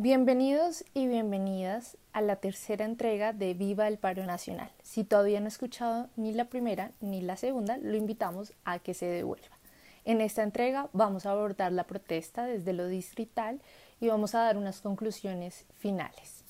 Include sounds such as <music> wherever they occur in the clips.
Bienvenidos y bienvenidas a la tercera entrega de Viva el Paro Nacional. Si todavía no ha escuchado ni la primera ni la segunda, lo invitamos a que se devuelva. En esta entrega vamos a abordar la protesta desde lo distrital y vamos a dar unas conclusiones finales.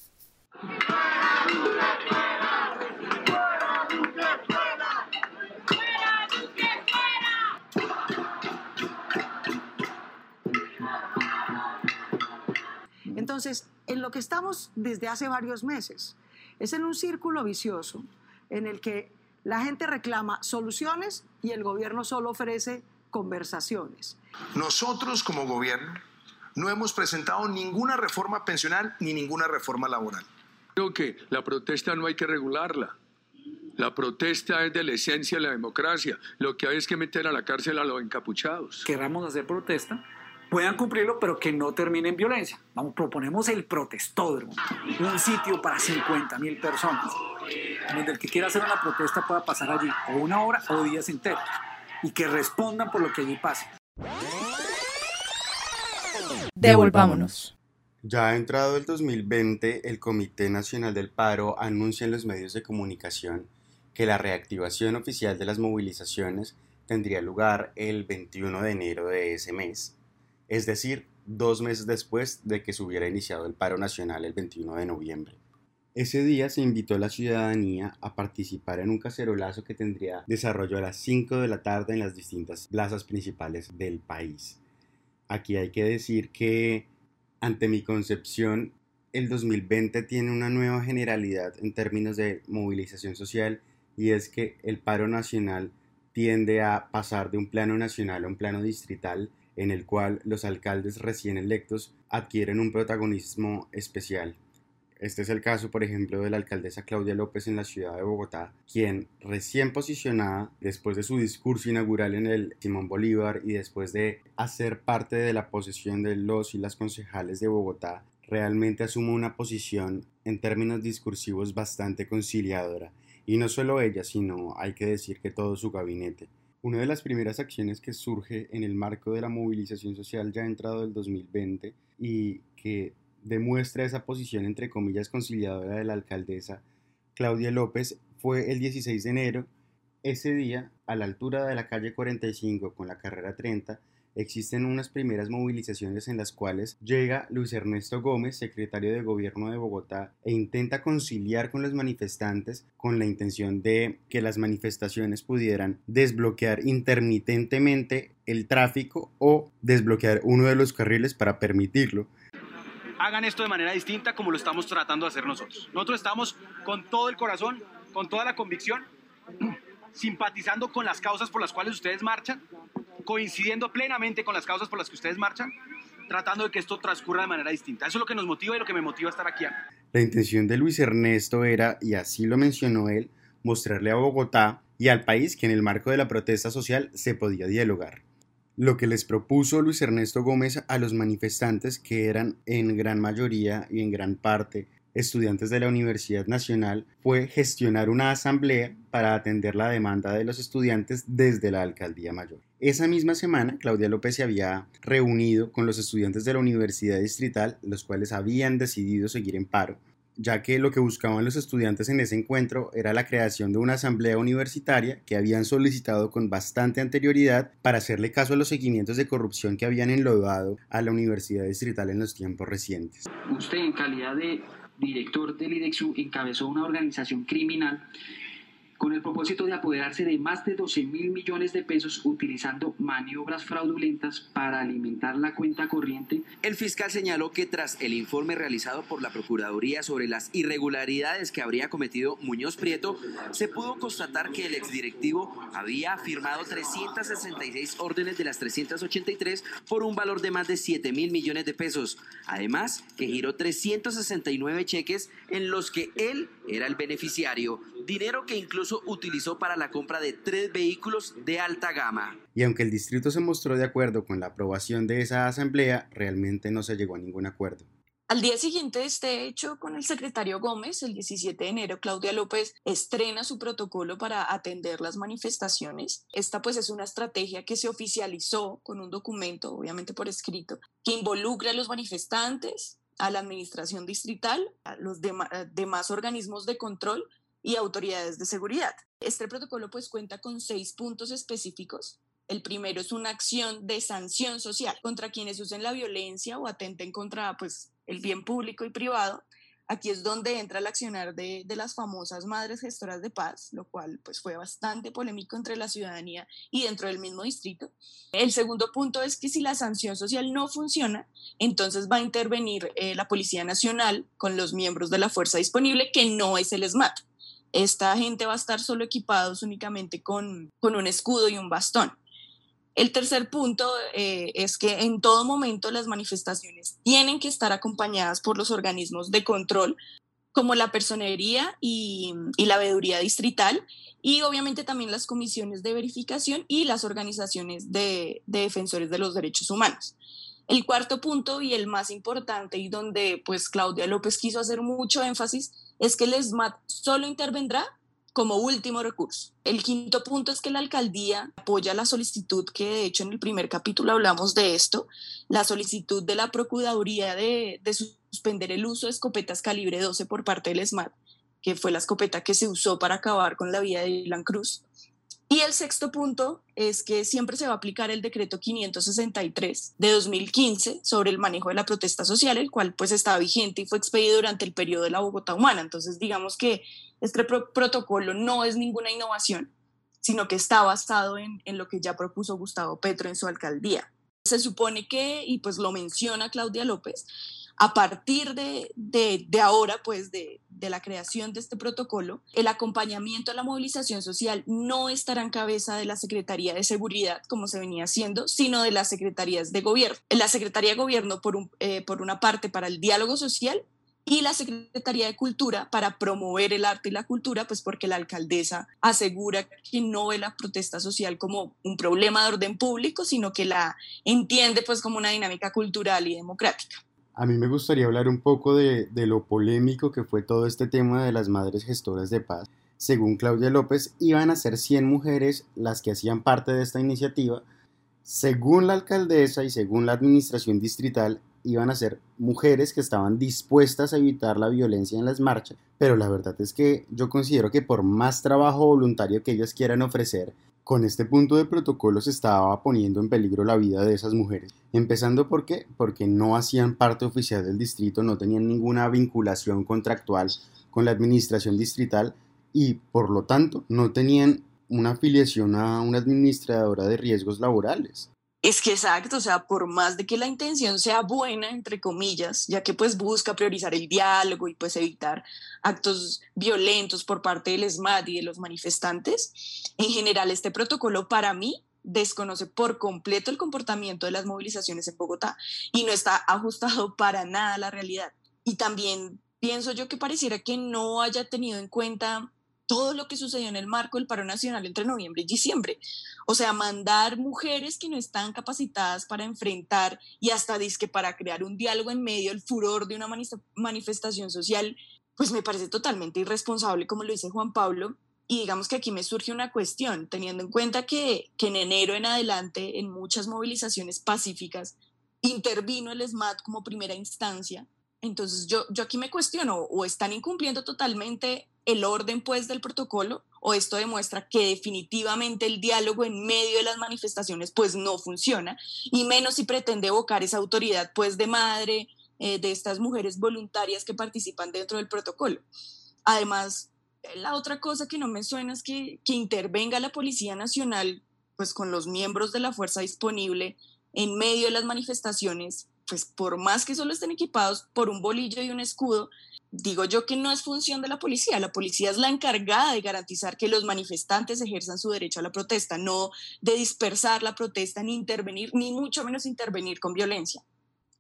Entonces, en lo que estamos desde hace varios meses es en un círculo vicioso en el que la gente reclama soluciones y el gobierno solo ofrece conversaciones. Nosotros como gobierno no hemos presentado ninguna reforma pensional ni ninguna reforma laboral. Creo que la protesta no hay que regularla. La protesta es de la esencia de la democracia. Lo que hay es que meter a la cárcel a los encapuchados. Querramos hacer protesta, puedan cumplirlo, pero que no termine en violencia. Vamos, proponemos el protestódromo, un sitio para 50 mil personas, donde el que quiera hacer una protesta pueda pasar allí o una hora o días enteros y que respondan por lo que allí pase. Devolvámonos. Ya ha entrado el 2020, el Comité Nacional del Paro anuncia en los medios de comunicación que la reactivación oficial de las movilizaciones tendría lugar el 21 de enero de ese mes es decir, dos meses después de que se hubiera iniciado el paro nacional el 21 de noviembre. Ese día se invitó a la ciudadanía a participar en un cacerolazo que tendría desarrollo a las 5 de la tarde en las distintas plazas principales del país. Aquí hay que decir que, ante mi concepción, el 2020 tiene una nueva generalidad en términos de movilización social y es que el paro nacional tiende a pasar de un plano nacional a un plano distrital en el cual los alcaldes recién electos adquieren un protagonismo especial. Este es el caso, por ejemplo, de la alcaldesa Claudia López en la ciudad de Bogotá, quien recién posicionada, después de su discurso inaugural en el Simón Bolívar y después de hacer parte de la posesión de los y las concejales de Bogotá, realmente asume una posición en términos discursivos bastante conciliadora. Y no solo ella, sino hay que decir que todo su gabinete. Una de las primeras acciones que surge en el marco de la movilización social ya entrado del 2020 y que demuestra esa posición entre comillas conciliadora de la alcaldesa Claudia López fue el 16 de enero. Ese día, a la altura de la calle 45 con la carrera 30, existen unas primeras movilizaciones en las cuales llega Luis Ernesto Gómez, secretario de Gobierno de Bogotá, e intenta conciliar con los manifestantes con la intención de que las manifestaciones pudieran desbloquear intermitentemente el tráfico o desbloquear uno de los carriles para permitirlo hagan esto de manera distinta como lo estamos tratando de hacer nosotros. Nosotros estamos con todo el corazón, con toda la convicción, <clears throat> simpatizando con las causas por las cuales ustedes marchan, coincidiendo plenamente con las causas por las que ustedes marchan, tratando de que esto transcurra de manera distinta. Eso es lo que nos motiva y lo que me motiva a estar aquí. La intención de Luis Ernesto era, y así lo mencionó él, mostrarle a Bogotá y al país que en el marco de la protesta social se podía dialogar. Lo que les propuso Luis Ernesto Gómez a los manifestantes, que eran en gran mayoría y en gran parte estudiantes de la Universidad Nacional fue gestionar una asamblea para atender la demanda de los estudiantes desde la Alcaldía Mayor. Esa misma semana, Claudia López se había reunido con los estudiantes de la Universidad Distrital, los cuales habían decidido seguir en paro, ya que lo que buscaban los estudiantes en ese encuentro era la creación de una asamblea universitaria que habían solicitado con bastante anterioridad para hacerle caso a los seguimientos de corrupción que habían enlodado a la Universidad Distrital en los tiempos recientes. Usted en calidad de director del IDEXU, encabezó una organización criminal con el propósito de apoderarse de más de 12 mil millones de pesos utilizando maniobras fraudulentas para alimentar la cuenta corriente. El fiscal señaló que tras el informe realizado por la Procuraduría sobre las irregularidades que habría cometido Muñoz Prieto, se pudo constatar que el exdirectivo había firmado 366 órdenes de las 383 por un valor de más de 7 mil millones de pesos. Además, que giró 369 cheques en los que él era el beneficiario, dinero que incluso utilizó para la compra de tres vehículos de alta gama. Y aunque el distrito se mostró de acuerdo con la aprobación de esa asamblea, realmente no se llegó a ningún acuerdo. Al día siguiente de este hecho, con el secretario Gómez, el 17 de enero, Claudia López estrena su protocolo para atender las manifestaciones. Esta pues es una estrategia que se oficializó con un documento, obviamente por escrito, que involucra a los manifestantes, a la administración distrital, a los demás organismos de control y autoridades de seguridad. Este protocolo pues cuenta con seis puntos específicos. El primero es una acción de sanción social contra quienes usen la violencia o atenten contra pues, el bien público y privado. Aquí es donde entra el accionar de, de, las famosas madres gestoras de paz, lo cual pues fue bastante polémico entre la ciudadanía y dentro del mismo distrito. El segundo punto es que si la sanción social no funciona, entonces va a intervenir eh, la Policía Nacional con los miembros de la fuerza disponible, que no es el SMAT. Esta gente va a estar solo equipados únicamente con, con un escudo y un bastón. El tercer punto eh, es que en todo momento las manifestaciones tienen que estar acompañadas por los organismos de control, como la personería y, la veeduría distrital, y obviamente también las comisiones de verificación y las organizaciones de, de defensores de los derechos humanos. El cuarto punto y el más importante y donde pues Claudia López quiso hacer mucho énfasis es que el SMAT solo intervendrá como último recurso. El quinto punto es que la alcaldía apoya la solicitud que de hecho en el primer capítulo hablamos de esto, la solicitud de la Procuraduría de, suspender el uso de escopetas calibre 12 por parte del SMAT, que fue la escopeta que se usó para acabar con la vida de Dylan Cruz. Y el sexto punto es que siempre se va a aplicar el decreto 563 de 2015 sobre el manejo de la protesta social, el cual pues estaba vigente y fue expedido durante el periodo de la Bogotá Humana. Entonces digamos que este protocolo no es ninguna innovación, sino que está basado en, lo que ya propuso Gustavo Petro en su alcaldía. Se supone que, y pues lo menciona Claudia López, a partir de, de, ahora, pues de, de, la creación de este protocolo, el acompañamiento a la movilización social no estará en cabeza de la Secretaría de Seguridad, como se venía haciendo, sino de las Secretarías de Gobierno. La Secretaría de Gobierno, por, un, eh, por una parte, para el diálogo social y la Secretaría de Cultura para promover el arte y la cultura, pues porque la alcaldesa asegura que no ve la protesta social como un problema de orden público, sino que la entiende pues como una dinámica cultural y democrática. A mí me gustaría hablar un poco de, lo polémico que fue todo este tema de las madres gestoras de paz. Según Claudia López, iban a ser 100 mujeres las que hacían parte de esta iniciativa. Según la alcaldesa y según la administración distrital, iban a ser mujeres que estaban dispuestas a evitar la violencia en las marchas, pero la verdad es que yo considero que por más trabajo voluntario que ellas quieran ofrecer, con este punto de protocolo se estaba poniendo en peligro la vida de esas mujeres. Empezando por qué? Porque no hacían parte oficial del distrito, no tenían ninguna vinculación contractual con la administración distrital y por lo tanto no tenían una afiliación a una administradora de riesgos laborales. Es que exacto, o sea, por más de que la intención sea buena, entre comillas, ya que pues busca priorizar el diálogo y pues evitar actos violentos por parte del ESMAD y de los manifestantes, en general este protocolo para mí desconoce por completo el comportamiento de las movilizaciones en Bogotá y no está ajustado para nada a la realidad. Y también pienso yo que pareciera que no haya tenido en cuenta todo lo que sucedió en el marco del paro nacional entre noviembre y diciembre. O sea, mandar mujeres que no están capacitadas para enfrentar y hasta disque para crear un diálogo en medio del furor de una manifestación social, pues me parece totalmente irresponsable, como lo dice Juan Pablo. Y digamos que aquí me surge una cuestión, teniendo en cuenta que, que en enero en adelante, en muchas movilizaciones pacíficas, intervino el SMAT como primera instancia. Entonces yo, yo aquí me cuestiono, o están incumpliendo totalmente el orden pues del protocolo o esto demuestra que definitivamente el diálogo en medio de las manifestaciones pues no funciona y menos si pretende evocar esa autoridad pues de madre eh, de estas mujeres voluntarias que participan dentro del protocolo. Además, la otra cosa que no me suena es que, que intervenga la Policía Nacional pues con los miembros de la fuerza disponible en medio de las manifestaciones, pues por más que solo estén equipados por un bolillo y un escudo, digo yo que no es función de la policía. La policía es la encargada de garantizar que los manifestantes ejerzan su derecho a la protesta, no de dispersar la protesta, ni intervenir, ni mucho menos intervenir con violencia.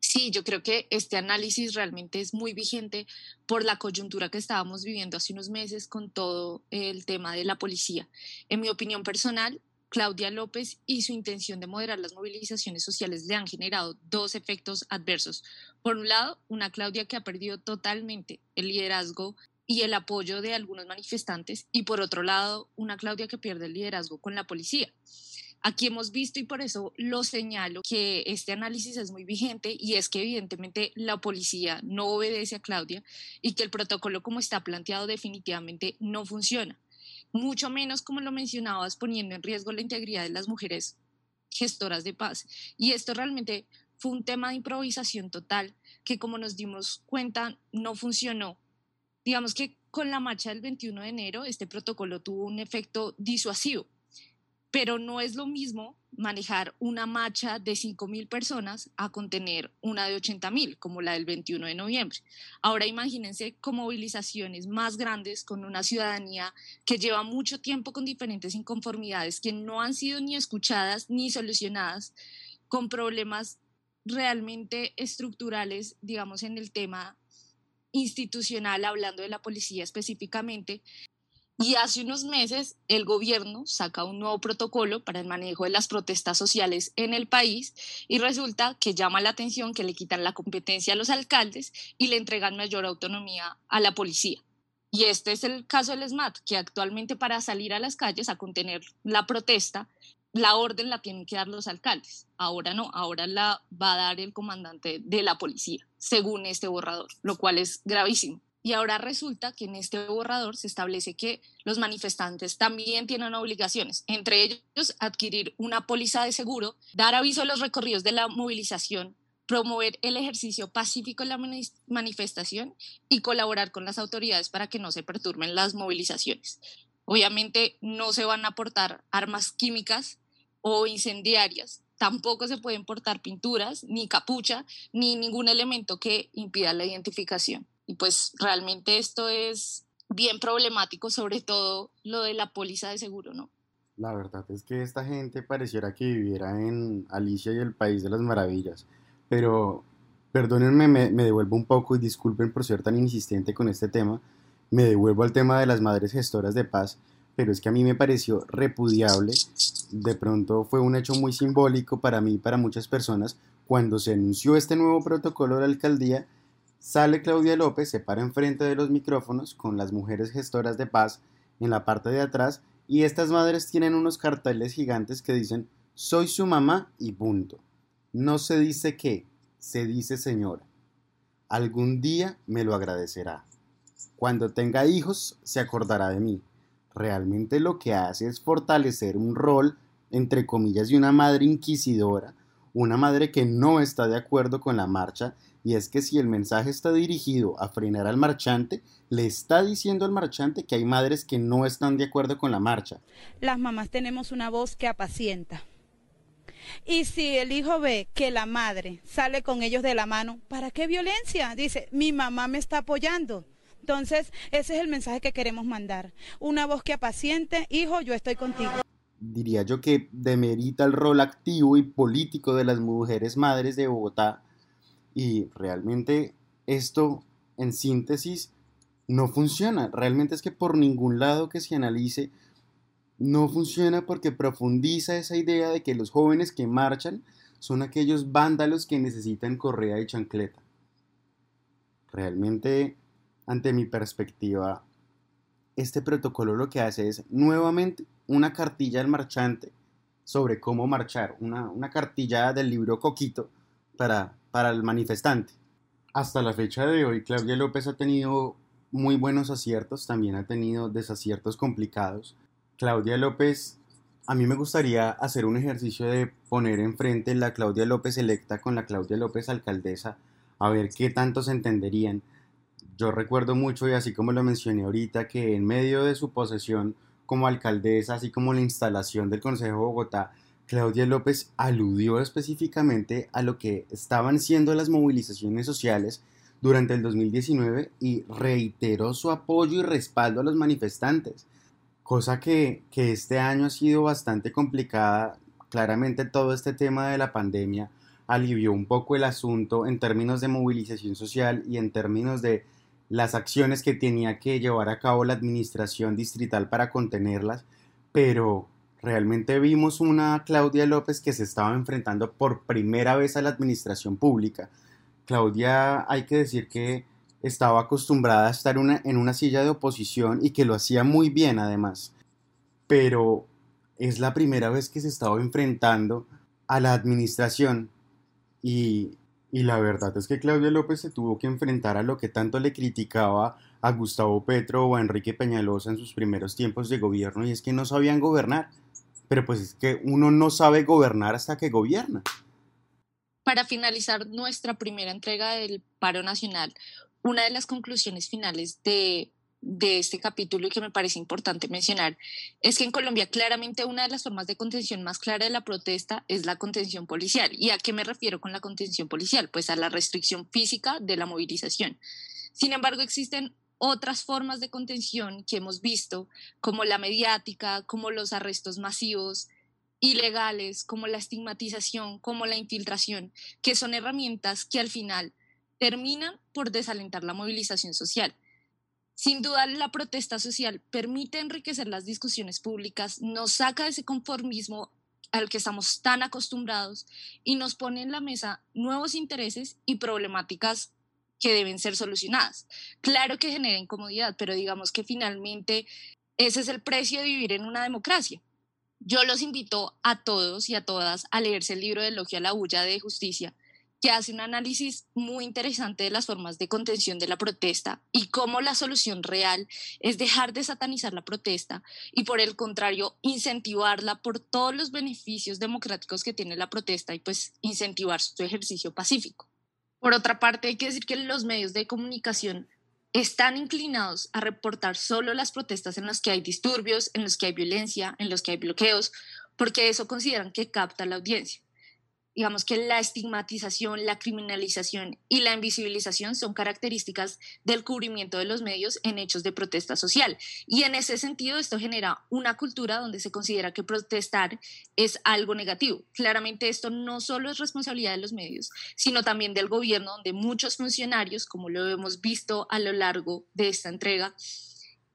Sí, yo creo que este análisis realmente es muy vigente por la coyuntura que estábamos viviendo hace unos meses con todo el tema de la policía. En mi opinión personal, Claudia López y su intención de moderar las movilizaciones sociales le han generado dos efectos adversos. Por un lado, una Claudia que ha perdido totalmente el liderazgo y el apoyo de algunos manifestantes y por otro lado, una Claudia que pierde el liderazgo con la policía. Aquí hemos visto y por eso lo señalo que este análisis es muy vigente y es que evidentemente la policía no obedece a Claudia y que el protocolo como está planteado definitivamente no funciona. Mucho menos como lo mencionabas poniendo en riesgo la integridad de las mujeres gestoras de paz. Y esto realmente fue un tema de improvisación total que como nos dimos cuenta no funcionó. Digamos que con la marcha del 21 de enero este protocolo tuvo un efecto disuasivo pero no es lo mismo manejar una marcha de 5.000 personas a contener una de 80.000, como la del 21 de noviembre. Ahora imagínense con movilizaciones más grandes, con una ciudadanía que lleva mucho tiempo con diferentes inconformidades que no han sido ni escuchadas ni solucionadas, con problemas realmente estructurales, digamos, en el tema institucional, hablando de la policía específicamente, y hace unos meses el gobierno saca un nuevo protocolo para el manejo de las protestas sociales en el país y resulta que llama la atención que le quitan la competencia a los alcaldes y le entregan mayor autonomía a la policía. Y este es el caso del SMAT, que actualmente para salir a las calles a contener la protesta, la orden la tienen que dar los alcaldes. Ahora no, ahora la va a dar el comandante de la policía, según este borrador, lo cual es gravísimo. Y ahora resulta que en este borrador se establece que los manifestantes también tienen obligaciones, entre ellos adquirir una póliza de seguro, dar aviso a los recorridos de la movilización, promover el ejercicio pacífico en la manifestación y colaborar con las autoridades para que no se perturben las movilizaciones. Obviamente no se van a aportar armas químicas o incendiarias, tampoco se pueden portar pinturas, ni capucha, ni ningún elemento que impida la identificación. Y pues realmente esto es bien problemático, sobre todo lo de la póliza de seguro, ¿no? La verdad es que esta gente pareciera que viviera en Alicia y el País de las Maravillas. Pero perdónenme, me, me, devuelvo un poco y disculpen por ser tan insistente con este tema. Me devuelvo al tema de las madres gestoras de paz, pero es que a mí me pareció repudiable. De pronto fue un hecho muy simbólico para mí y para muchas personas cuando se anunció este nuevo protocolo de la alcaldía Sale Claudia López, se para enfrente de los micrófonos con las mujeres gestoras de paz en la parte de atrás y estas madres tienen unos carteles gigantes que dicen soy su mamá y punto. No se dice qué, se dice señora. Algún día me lo agradecerá. Cuando tenga hijos se acordará de mí. Realmente lo que hace es fortalecer un rol, entre comillas, de una madre inquisidora, una madre que no está de acuerdo con la marcha y es que si el mensaje está dirigido a frenar al marchante, le está diciendo al marchante que hay madres que no están de acuerdo con la marcha. Las mamás tenemos una voz que apacienta. Y si el hijo ve que la madre sale con ellos de la mano, ¿para qué violencia? Dice, mi mamá me está apoyando. Entonces, ese es el mensaje que queremos mandar. Una voz que apaciente, hijo, yo estoy contigo. Diría yo que demerita el rol activo y político de las mujeres madres de Bogotá y realmente esto, en síntesis, no funciona. Realmente es que por ningún lado que se analice, no funciona porque profundiza esa idea de que los jóvenes que marchan son aquellos vándalos que necesitan correa y chancleta. Realmente, ante mi perspectiva, este protocolo lo que hace es nuevamente una cartilla al marchante sobre cómo marchar, una, una cartilla del libro Coquito para para el manifestante. Hasta la fecha de hoy, Claudia López ha tenido muy buenos aciertos, también ha tenido desaciertos complicados. Claudia López, a mí me gustaría hacer un ejercicio de poner enfrente la Claudia López electa con la Claudia López alcaldesa, a ver qué tanto se entenderían. Yo recuerdo mucho, y así como lo mencioné ahorita, que en medio de su posesión como alcaldesa, así como la instalación del Consejo de Bogotá, Claudia López aludió específicamente a lo que estaban siendo las movilizaciones sociales durante el 2019 y reiteró su apoyo y respaldo a los manifestantes, cosa que, este año ha sido bastante complicada. Claramente todo este tema de la pandemia alivió un poco el asunto en términos de movilización social y en términos de las acciones que tenía que llevar a cabo la administración distrital para contenerlas, pero Realmente vimos una Claudia López que se estaba enfrentando por primera vez a la administración pública. Claudia, hay que decir que estaba acostumbrada a estar en una silla de oposición y que lo hacía muy bien además. Pero es la primera vez que se estaba enfrentando a la administración y, y la verdad es que Claudia López se tuvo que enfrentar a lo que tanto le criticaba a Gustavo Petro o a Enrique Peñalosa en sus primeros tiempos de gobierno y es que no sabían gobernar. Pero pues es que uno no sabe gobernar hasta que gobierna. Para finalizar nuestra primera entrega del paro nacional, una de las conclusiones finales de, de este capítulo y que me parece importante mencionar es que en Colombia claramente una de las formas de contención más clara de la protesta es la contención policial. ¿Y a qué me refiero con la contención policial? Pues a la restricción física de la movilización. Sin embargo, existen otras formas de contención que hemos visto, como la mediática, como los arrestos masivos, ilegales, como la estigmatización, como la infiltración, que son herramientas que al final terminan por desalentar la movilización social. Sin duda, la protesta social permite enriquecer las discusiones públicas, nos saca de ese conformismo al que estamos tan acostumbrados y nos pone en la mesa nuevos intereses y problemáticas que deben ser solucionadas. Claro que genera incomodidad, pero digamos que finalmente ese es el precio de vivir en una democracia. Yo los invito a todos y a todas a leerse el libro de Elogio a la Bulla de Justicia, que hace un análisis muy interesante de las formas de contención de la protesta y cómo la solución real es dejar de satanizar la protesta y por el contrario incentivarla por todos los beneficios democráticos que tiene la protesta y pues incentivar su ejercicio pacífico. Por otra parte, hay que decir que los medios de comunicación están inclinados a reportar solo las protestas en las que hay disturbios, en los que hay violencia, en los que hay bloqueos, porque eso consideran que capta la audiencia digamos que la estigmatización, la criminalización y la invisibilización son características del cubrimiento de los medios en hechos de protesta social. Y en ese sentido, esto genera una cultura donde se considera que protestar es algo negativo. Claramente esto no solo es responsabilidad de los medios, sino también del gobierno, donde muchos funcionarios, como lo hemos visto a lo largo de esta entrega,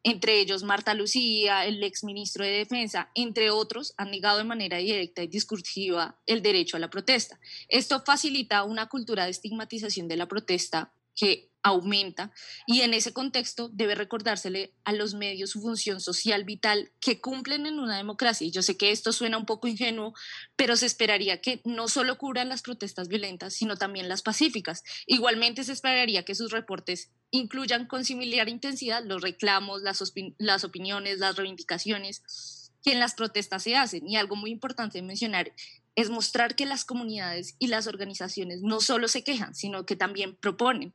entre ellos Marta Lucía, el exministro de Defensa, entre otros, han negado de manera directa y discursiva el derecho a la protesta. Esto facilita una cultura de estigmatización de la protesta que aumenta y en ese contexto debe recordársele a los medios su función social vital que cumplen en una democracia. Y yo sé que esto suena un poco ingenuo, pero se esperaría que no solo cubran las protestas violentas, sino también las pacíficas. Igualmente se esperaría que sus reportes incluyan con similar intensidad los reclamos, las, las opiniones, las reivindicaciones que en las protestas se hacen. Y algo muy importante mencionar es mostrar que las comunidades y las organizaciones no solo se quejan, sino que también proponen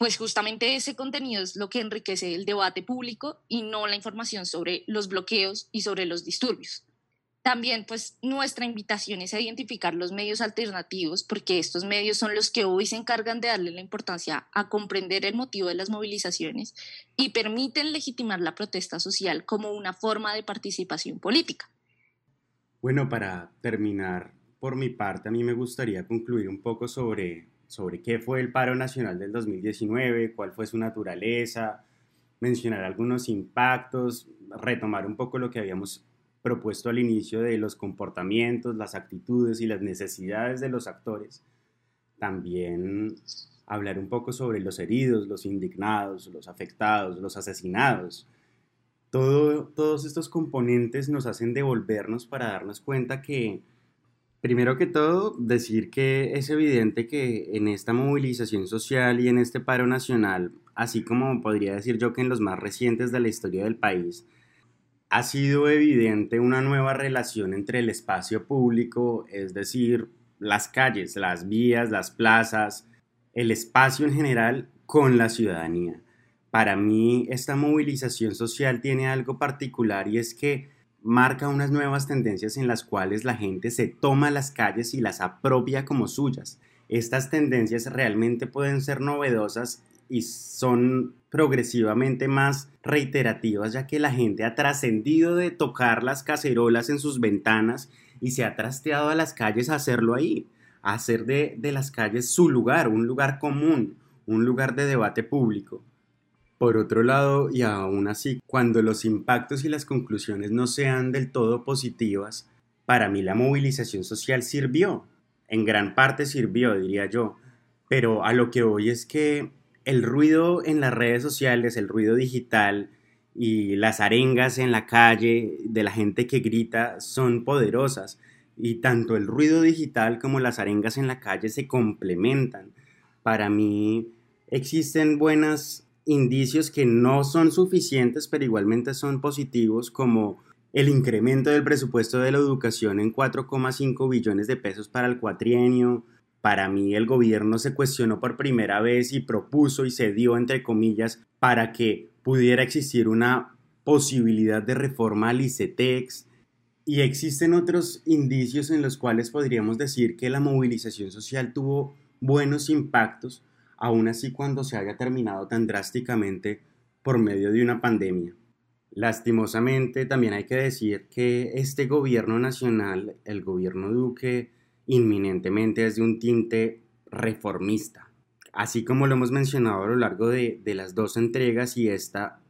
pues justamente ese contenido es lo que enriquece el debate público y no la información sobre los bloqueos y sobre los disturbios. También pues nuestra invitación es a identificar los medios alternativos porque estos medios son los que hoy se encargan de darle la importancia a comprender el motivo de las movilizaciones y permiten legitimar la protesta social como una forma de participación política. Bueno, para terminar, por mi parte, a mí me gustaría concluir un poco sobre sobre qué fue el paro nacional del 2019, cuál fue su naturaleza, mencionar algunos impactos, retomar un poco lo que habíamos propuesto al inicio de los comportamientos, las actitudes y las necesidades de los actores. También hablar un poco sobre los heridos, los indignados, los afectados, los asesinados. todos estos componentes nos hacen devolvernos para darnos cuenta que Primero que todo, decir que es evidente que en esta movilización social y en este paro nacional, así como podría decir yo que en los más recientes de la historia del país, ha sido evidente una nueva relación entre el espacio público, es decir, las calles, las vías, las plazas, el espacio en general con la ciudadanía. Para mí, esta movilización social tiene algo particular y es que marca unas nuevas tendencias en las cuales la gente se toma las calles y las apropia como suyas. Estas tendencias realmente pueden ser novedosas y son progresivamente más reiterativas ya que la gente ha trascendido de tocar las cacerolas en sus ventanas y se ha trasteado a las calles a hacerlo ahí, a hacer de, de las calles su lugar, un lugar común, un lugar de debate público. Por otro lado, y aún así, cuando los impactos y las conclusiones no sean del todo positivas, para mí la movilización social sirvió, en gran parte sirvió, diría yo, pero a lo que voy es que el ruido en las redes sociales, el ruido digital y las arengas en la calle de la gente que grita son poderosas. Y tanto el ruido digital como las arengas en la calle se complementan. Para mí existen buenos indicios que no son suficientes pero igualmente son positivos como el incremento del presupuesto de la educación en 4,5 billones de pesos para el cuatrienio, para mí el gobierno se cuestionó por primera vez y propuso y se dio, entre comillas, para que pudiera existir una posibilidad de reforma al ICETEX. Y existen otros indicios en los cuales podríamos decir que la movilización social tuvo buenos impactos, aún así cuando se haya terminado tan drásticamente por medio de una pandemia. Lastimosamente, también hay que decir que este gobierno nacional, el gobierno Duque, inminentemente es de un tinte reformista. Así como lo hemos mencionado a lo largo de, las dos entregas y esta,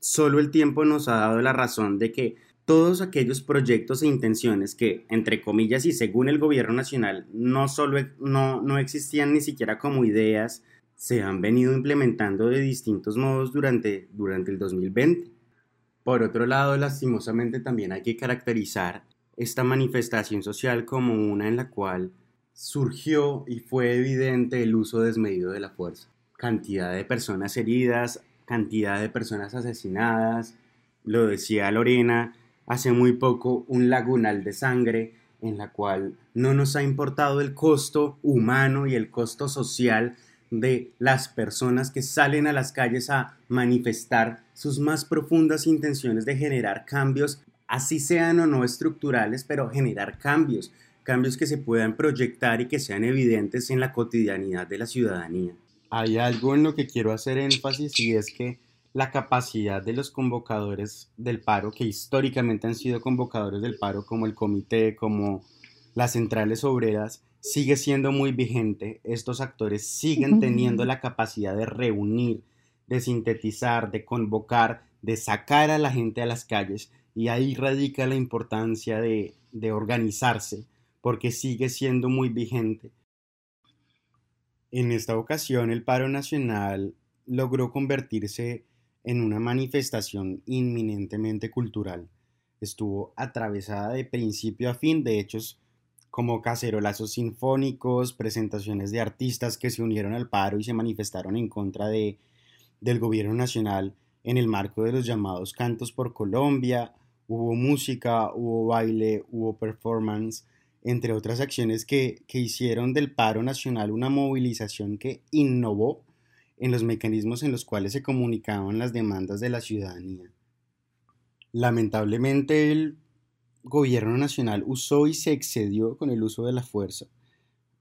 solo el tiempo nos ha dado la razón de que todos aquellos proyectos e intenciones que, entre comillas y según el gobierno nacional, no solo no, no existían ni siquiera como ideas, se han venido implementando de distintos modos durante, durante el 2020. Por otro lado, lastimosamente también hay que caracterizar esta manifestación social como una en la cual surgió y fue evidente el uso desmedido de la fuerza. Cantidad de personas heridas, cantidad de personas asesinadas, lo decía Lorena, hace muy poco un lagunal de sangre en la cual no nos ha importado el costo humano y el costo social de las personas que salen a las calles a manifestar sus más profundas intenciones de generar cambios así sean o no estructurales, pero generar cambios, cambios que se puedan proyectar y que sean evidentes en la cotidianidad de la ciudadanía. Hay algo en lo que quiero hacer énfasis y es que la capacidad de los convocadores del paro, que históricamente han sido convocadores del paro como el comité, como las centrales obreras, sigue siendo muy vigente. Estos actores siguen teniendo la capacidad de reunir, de sintetizar, de convocar, de sacar a la gente a las calles y ahí radica la importancia de, organizarse, porque sigue siendo muy vigente. En esta ocasión el paro nacional logró convertirse en una manifestación inminentemente cultural. Estuvo atravesada de principio a fin de hechos como cacerolazos sinfónicos, presentaciones de artistas que se unieron al paro y se manifestaron en contra de, del gobierno nacional en el marco de los llamados Cantos por Colombia, hubo música, hubo baile, hubo performance, entre otras acciones que, hicieron del paro nacional una movilización que innovó en los mecanismos en los cuales se comunicaban las demandas de la ciudadanía. Lamentablemente el gobierno nacional usó y se excedió con el uso de la fuerza.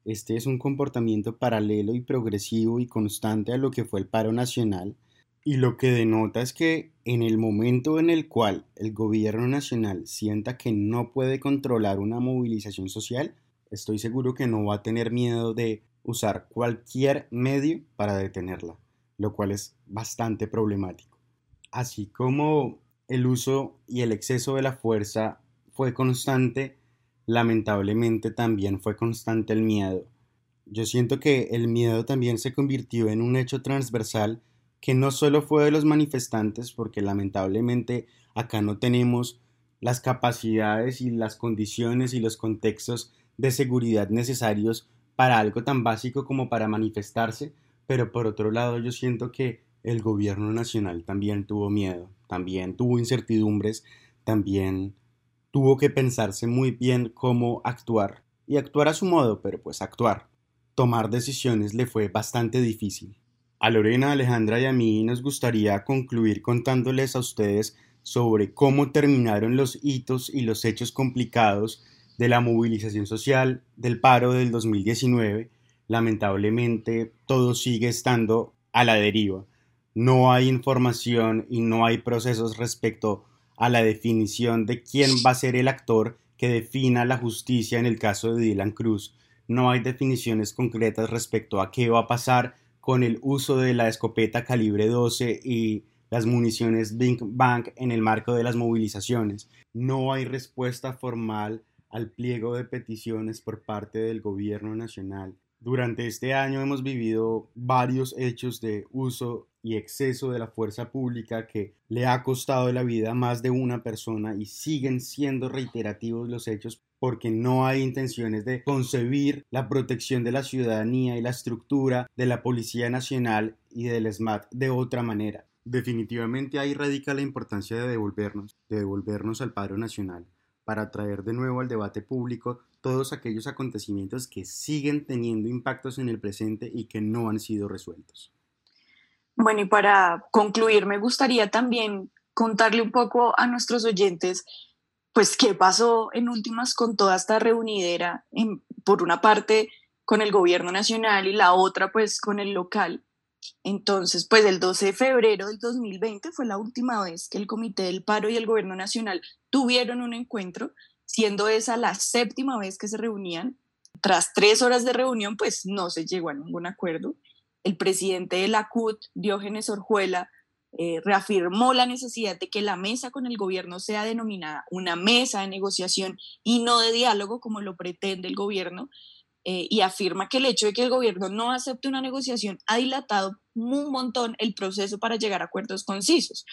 Este es un comportamiento paralelo y progresivo y constante a lo que fue el paro nacional, y lo que denota es que en el momento en el cual el gobierno nacional sienta que no puede controlar una movilización social, estoy seguro que no va a tener miedo de usar cualquier medio para detenerla, lo cual es bastante problemático. Así como el uso y el exceso de la fuerza fue constante, lamentablemente también fue constante el miedo. Yo siento que el miedo también se convirtió en un hecho transversal que no solo fue de los manifestantes, porque lamentablemente acá no tenemos las capacidades y las condiciones y los contextos de seguridad necesarios para algo tan básico como para manifestarse, pero por otro lado yo siento que el gobierno nacional también tuvo miedo, también tuvo incertidumbres, también tuvo que pensarse muy bien cómo actuar y actuar a su modo, pero pues actuar. Tomar decisiones le fue bastante difícil. A Lorena, Alejandra y a mí nos gustaría concluir contándoles a ustedes sobre cómo terminaron los hitos y los hechos complicados de la movilización social del paro del 2019. Lamentablemente todo sigue estando a la deriva. No hay información y no hay procesos respecto a la definición de quién va a ser el actor que defina la justicia en el caso de Dylan Cruz. No hay definiciones concretas respecto a qué va a pasar con el uso de la escopeta calibre 12 y las municiones Big Bang en el marco de las movilizaciones. No hay respuesta formal al pliego de peticiones por parte del gobierno nacional. Durante este año hemos vivido varios hechos de uso y exceso de la fuerza pública que le ha costado la vida a más de una persona y siguen siendo reiterativos los hechos porque no hay intenciones de concebir la protección de la ciudadanía y la estructura de la Policía Nacional y del SMAT de otra manera. Definitivamente ahí radica la importancia de devolvernos, de devolvernos al paro nacional, para traer de nuevo al debate público todos aquellos acontecimientos que siguen teniendo impactos en el presente y que no han sido resueltos. Bueno, y para concluir, me gustaría también contarle un poco a nuestros oyentes pues qué pasó en últimas con toda esta reunidera, por una parte con el gobierno nacional y la otra pues con el local. Entonces, pues el 12 de febrero del 2020 fue la última vez que el Comité del Paro y el Gobierno Nacional tuvieron un encuentro, siendo esa la séptima vez que se reunían. Tras tres horas de reunión, pues no se llegó a ningún acuerdo. El presidente de la CUT, Diógenes Orjuela, eh, reafirmó la necesidad de que la mesa con el gobierno sea denominada una mesa de negociación y no de diálogo como lo pretende el gobierno, eh, y afirma que el hecho de que el gobierno no acepte una negociación ha dilatado un montón el proceso para llegar a acuerdos concisos.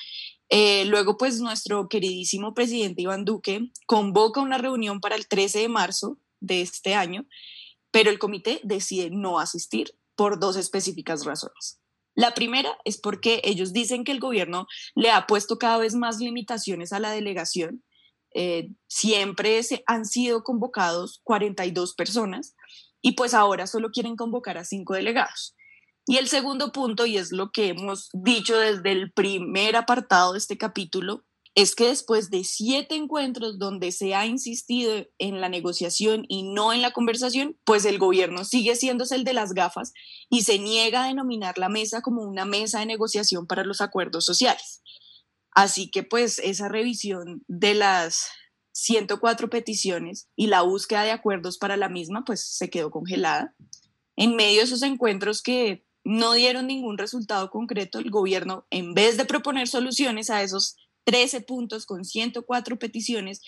Eh, luego, pues nuestro queridísimo presidente Iván Duque convoca una reunión para el 13 de marzo de este año, pero el comité decide no asistir por dos específicas razones. La primera es porque ellos dicen que el gobierno le ha puesto cada vez más limitaciones a la delegación. Eh, siempre se, han sido convocados 42 personas y pues ahora solo quieren convocar a cinco delegados. Y el segundo punto, y es lo que hemos dicho desde el primer apartado de este capítulo, es que después de siete encuentros donde se ha insistido en la negociación y no en la conversación, pues el gobierno sigue siéndose el de las gafas y se niega a denominar la mesa como una mesa de negociación para los acuerdos sociales. Así que pues esa revisión de las 104 peticiones y la búsqueda de acuerdos para la misma pues se quedó congelada. En medio de esos encuentros que no dieron ningún resultado concreto, el gobierno, en vez de proponer soluciones a esos 13 puntos con 104 peticiones,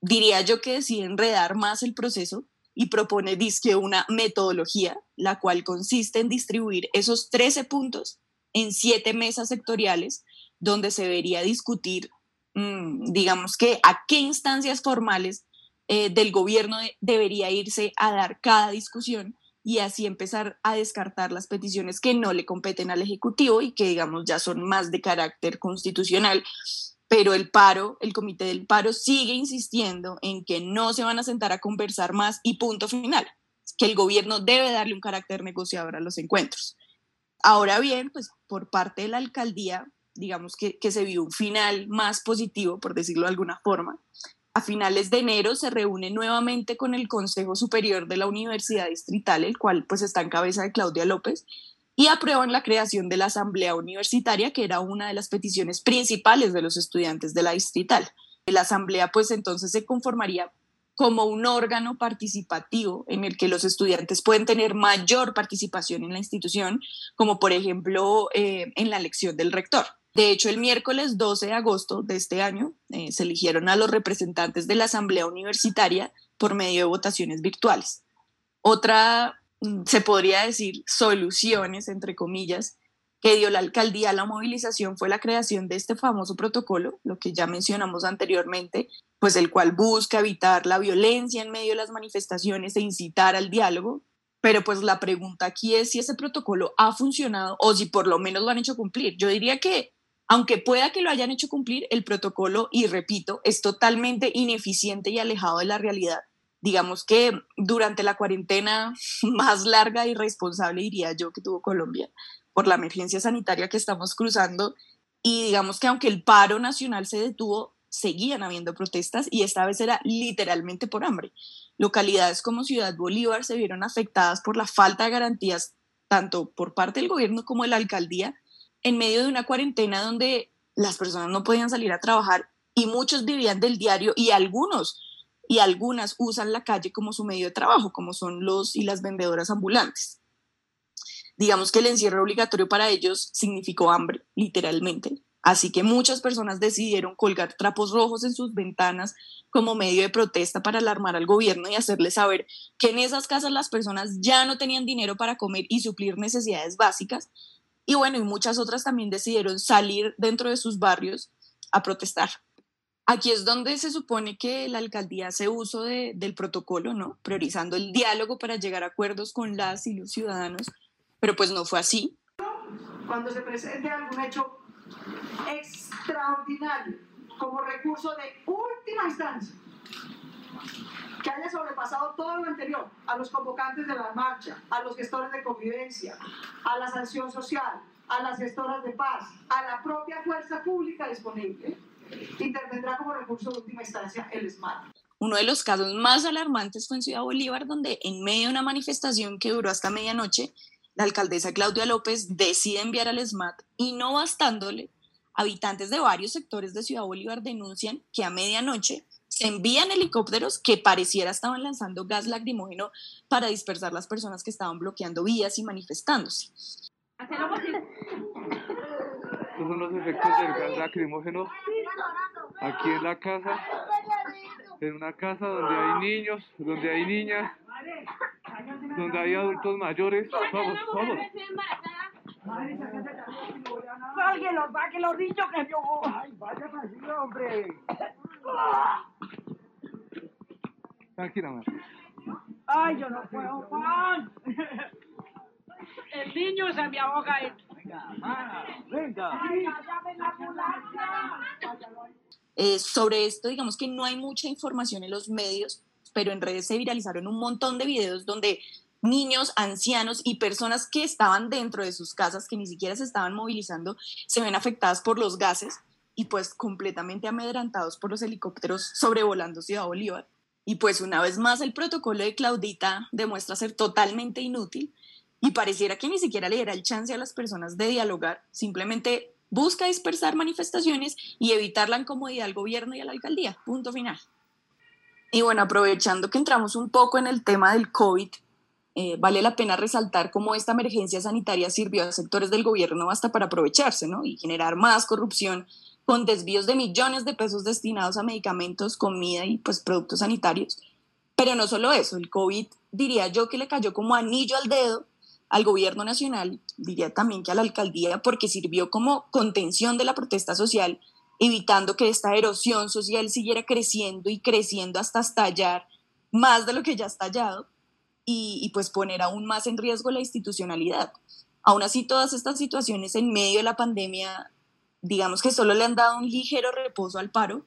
diría yo que decide enredar más el proceso y propone disque una metodología, la cual consiste en distribuir esos 13 puntos en siete mesas sectoriales donde se debería discutir, mm, digamos que a qué instancias formales eh, del gobierno debería irse a dar cada discusión y así empezar a descartar las peticiones que no le competen al Ejecutivo y que, digamos, ya son más de carácter constitucional. Pero el paro, el comité del paro sigue insistiendo en que no se van a sentar a conversar más y punto final, que el gobierno debe darle un carácter negociador a los encuentros. Ahora bien, pues por parte de la alcaldía, digamos que, que se vio un final más positivo, por decirlo de alguna forma, a finales de enero se reúne nuevamente con el Consejo Superior de la Universidad Distrital, el cual pues está en cabeza de Claudia López, y aprueban la creación de la Asamblea Universitaria, que era una de las peticiones principales de los estudiantes de la Distrital. La Asamblea pues entonces se conformaría como un órgano participativo en el que los estudiantes pueden tener mayor participación en la institución, como por ejemplo eh, en la elección del rector. De hecho, el miércoles 12 de agosto de este año eh, se eligieron a los representantes de la Asamblea Universitaria por medio de votaciones virtuales. Otra, mm, se podría decir, soluciones, entre comillas, que dio la alcaldía a la movilización fue la creación de este famoso protocolo, lo que ya mencionamos anteriormente, pues el cual busca evitar la violencia en medio de las manifestaciones e incitar al diálogo. Pero pues la pregunta aquí es si ese protocolo ha funcionado o si por lo menos lo han hecho cumplir. Yo diría que aunque pueda que lo hayan hecho cumplir, el protocolo, y repito, es totalmente ineficiente y alejado de la realidad. Digamos que durante la cuarentena <laughs> más larga y responsable, diría yo, que tuvo Colombia, por la emergencia sanitaria que estamos cruzando, y digamos que aunque el paro nacional se detuvo, seguían habiendo protestas y esta vez era literalmente por hambre. Localidades como Ciudad Bolívar se vieron afectadas por la falta de garantías tanto por parte del gobierno como de la alcaldía en medio de una cuarentena donde las personas no podían salir a trabajar y muchos vivían del diario y algunos y algunas usan la calle como su medio de trabajo, como son los y las vendedoras ambulantes. Digamos que el encierro obligatorio para ellos significó hambre, literalmente. Así que muchas personas decidieron colgar trapos rojos en sus ventanas como medio de protesta para alarmar al gobierno y hacerle saber que en esas casas las personas ya no tenían dinero para comer y suplir necesidades básicas. Y bueno, y muchas otras también decidieron salir dentro de sus barrios a protestar. Aquí es donde se supone que la alcaldía hace uso del protocolo, ¿no? Priorizando el diálogo para llegar a acuerdos con las y los ciudadanos, pero pues no fue así. Cuando se presente algún hecho extraordinario como recurso de última instancia que haya sobrepasado todo lo anterior, a los convocantes de la marcha, a los gestores de convivencia, a la sanción social, a las gestoras de paz, a la propia fuerza pública disponible, intervendrá como recurso de última instancia el SMAT. Uno de los casos más alarmantes fue en Ciudad Bolívar, donde en medio de una manifestación que duró hasta medianoche, la alcaldesa Claudia López decide enviar al SMAT y no bastándole, habitantes de varios sectores de Ciudad Bolívar denuncian que a medianoche se envían helicópteros que pareciera estaban lanzando gas lacrimógeno para dispersar las personas que estaban bloqueando vías y manifestándose. Estos son los efectos del gas lacrimógeno aquí en la casa, en una casa donde hay niños, donde hay niñas, donde hay adultos mayores. Vamos, vamos. Sáquenlo, sáquenlo, dicho que yo. Ay, vaya así, hombre. Tranquila, madre. Ay, yo no puedo, Juan. El niño se me ahoga. Venga, venga. Eh, sobre esto, digamos que no hay mucha información en los medios, pero en redes se viralizaron un montón de videos donde niños, ancianos y personas que estaban dentro de sus casas, que ni siquiera se estaban movilizando, se ven afectadas por los gases y pues completamente amedrantados por los helicópteros sobrevolando Ciudad Bolívar. Y pues una vez más el protocolo de Claudita demuestra ser totalmente inútil y pareciera que ni siquiera le diera el chance a las personas de dialogar, simplemente busca dispersar manifestaciones y evitar la incomodidad al gobierno y a la alcaldía. Punto final. Y bueno, aprovechando que entramos un poco en el tema del COVID, eh, vale la pena resaltar cómo esta emergencia sanitaria sirvió a sectores del gobierno hasta para aprovecharse ¿no? y generar más corrupción con desvíos de millones de pesos destinados a medicamentos, comida y pues productos sanitarios. Pero no solo eso, el COVID diría yo que le cayó como anillo al dedo al gobierno nacional, diría también que a la alcaldía, porque sirvió como contención de la protesta social, evitando que esta erosión social siguiera creciendo y creciendo hasta estallar más de lo que ya ha estallado y, pues poner aún más en riesgo la institucionalidad. Aún así, todas estas situaciones en medio de la pandemia, digamos que solo le han dado un ligero reposo al paro,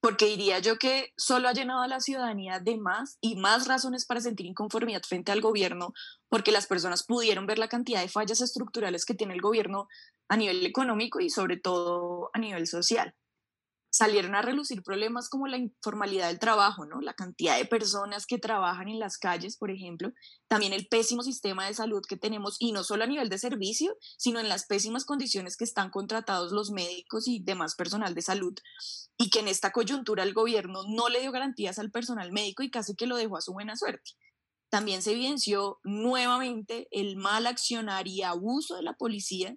porque diría yo que solo ha llenado a la ciudadanía de más y más razones para sentir inconformidad frente al gobierno, porque las personas pudieron ver la cantidad de fallas estructurales que tiene el gobierno a nivel económico y sobre todo a nivel social salieron a relucir problemas como la informalidad del trabajo, ¿no? La cantidad de personas que trabajan en las calles, por ejemplo, también el pésimo sistema de salud que tenemos y no solo a nivel de servicio, sino en las pésimas condiciones que están contratados los médicos y demás personal de salud y que en esta coyuntura el gobierno no le dio garantías al personal médico y casi que lo dejó a su buena suerte. También se evidenció nuevamente el mal accionar y abuso de la policía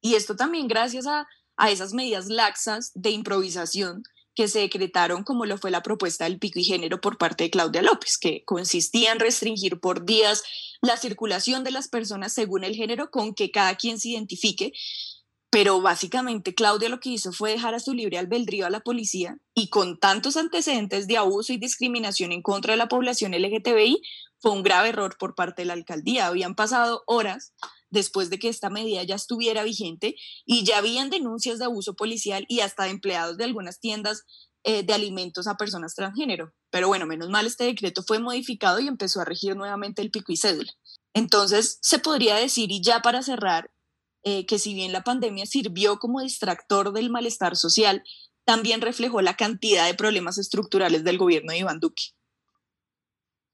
y esto también gracias a a esas medidas laxas de improvisación que se decretaron como lo fue la propuesta del pico y género por parte de Claudia López, que consistía en restringir por días la circulación de las personas según el género con que cada quien se identifique. Pero básicamente Claudia lo que hizo fue dejar a su libre albedrío a la policía y con tantos antecedentes de abuso y discriminación en contra de la población LGTBI, fue un grave error por parte de la alcaldía. Habían pasado horas después de que esta medida ya estuviera vigente y ya habían denuncias de abuso policial y hasta de empleados de algunas tiendas eh, de alimentos a personas transgénero. Pero bueno, menos mal este decreto fue modificado y empezó a regir nuevamente el pico y cédula. Entonces, se podría decir, y ya para cerrar, eh, que si bien la pandemia sirvió como distractor del malestar social, también reflejó la cantidad de problemas estructurales del gobierno de Iván Duque.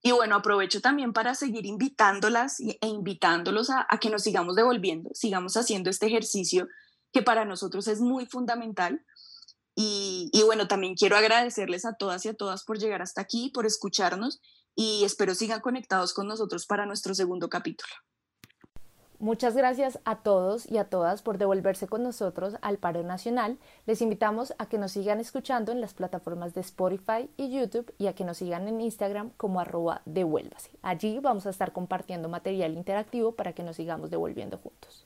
Y bueno, aprovecho también para seguir invitándolas e invitándolos a, que nos sigamos devolviendo, sigamos haciendo este ejercicio que para nosotros es muy fundamental. Y, y, bueno, también quiero agradecerles a todas y a todas por llegar hasta aquí, por escucharnos y espero sigan conectados con nosotros para nuestro segundo capítulo. Muchas gracias a todos y a todas por devolverse con nosotros al paro nacional. Les invitamos a que nos sigan escuchando en las plataformas de Spotify y YouTube y a que nos sigan en Instagram como arroba devuélvase. Allí vamos a estar compartiendo material interactivo para que nos sigamos devolviendo juntos.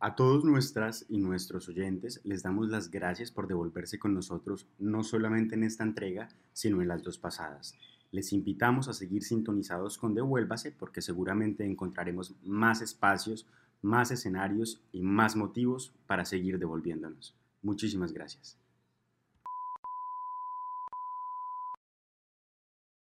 A todos nuestras y nuestros oyentes les damos las gracias por devolverse con nosotros no solamente en esta entrega, sino en las dos pasadas. Les invitamos a seguir sintonizados con Devuélvase porque seguramente encontraremos más espacios, más escenarios y más motivos para seguir devolviéndonos. Muchísimas gracias.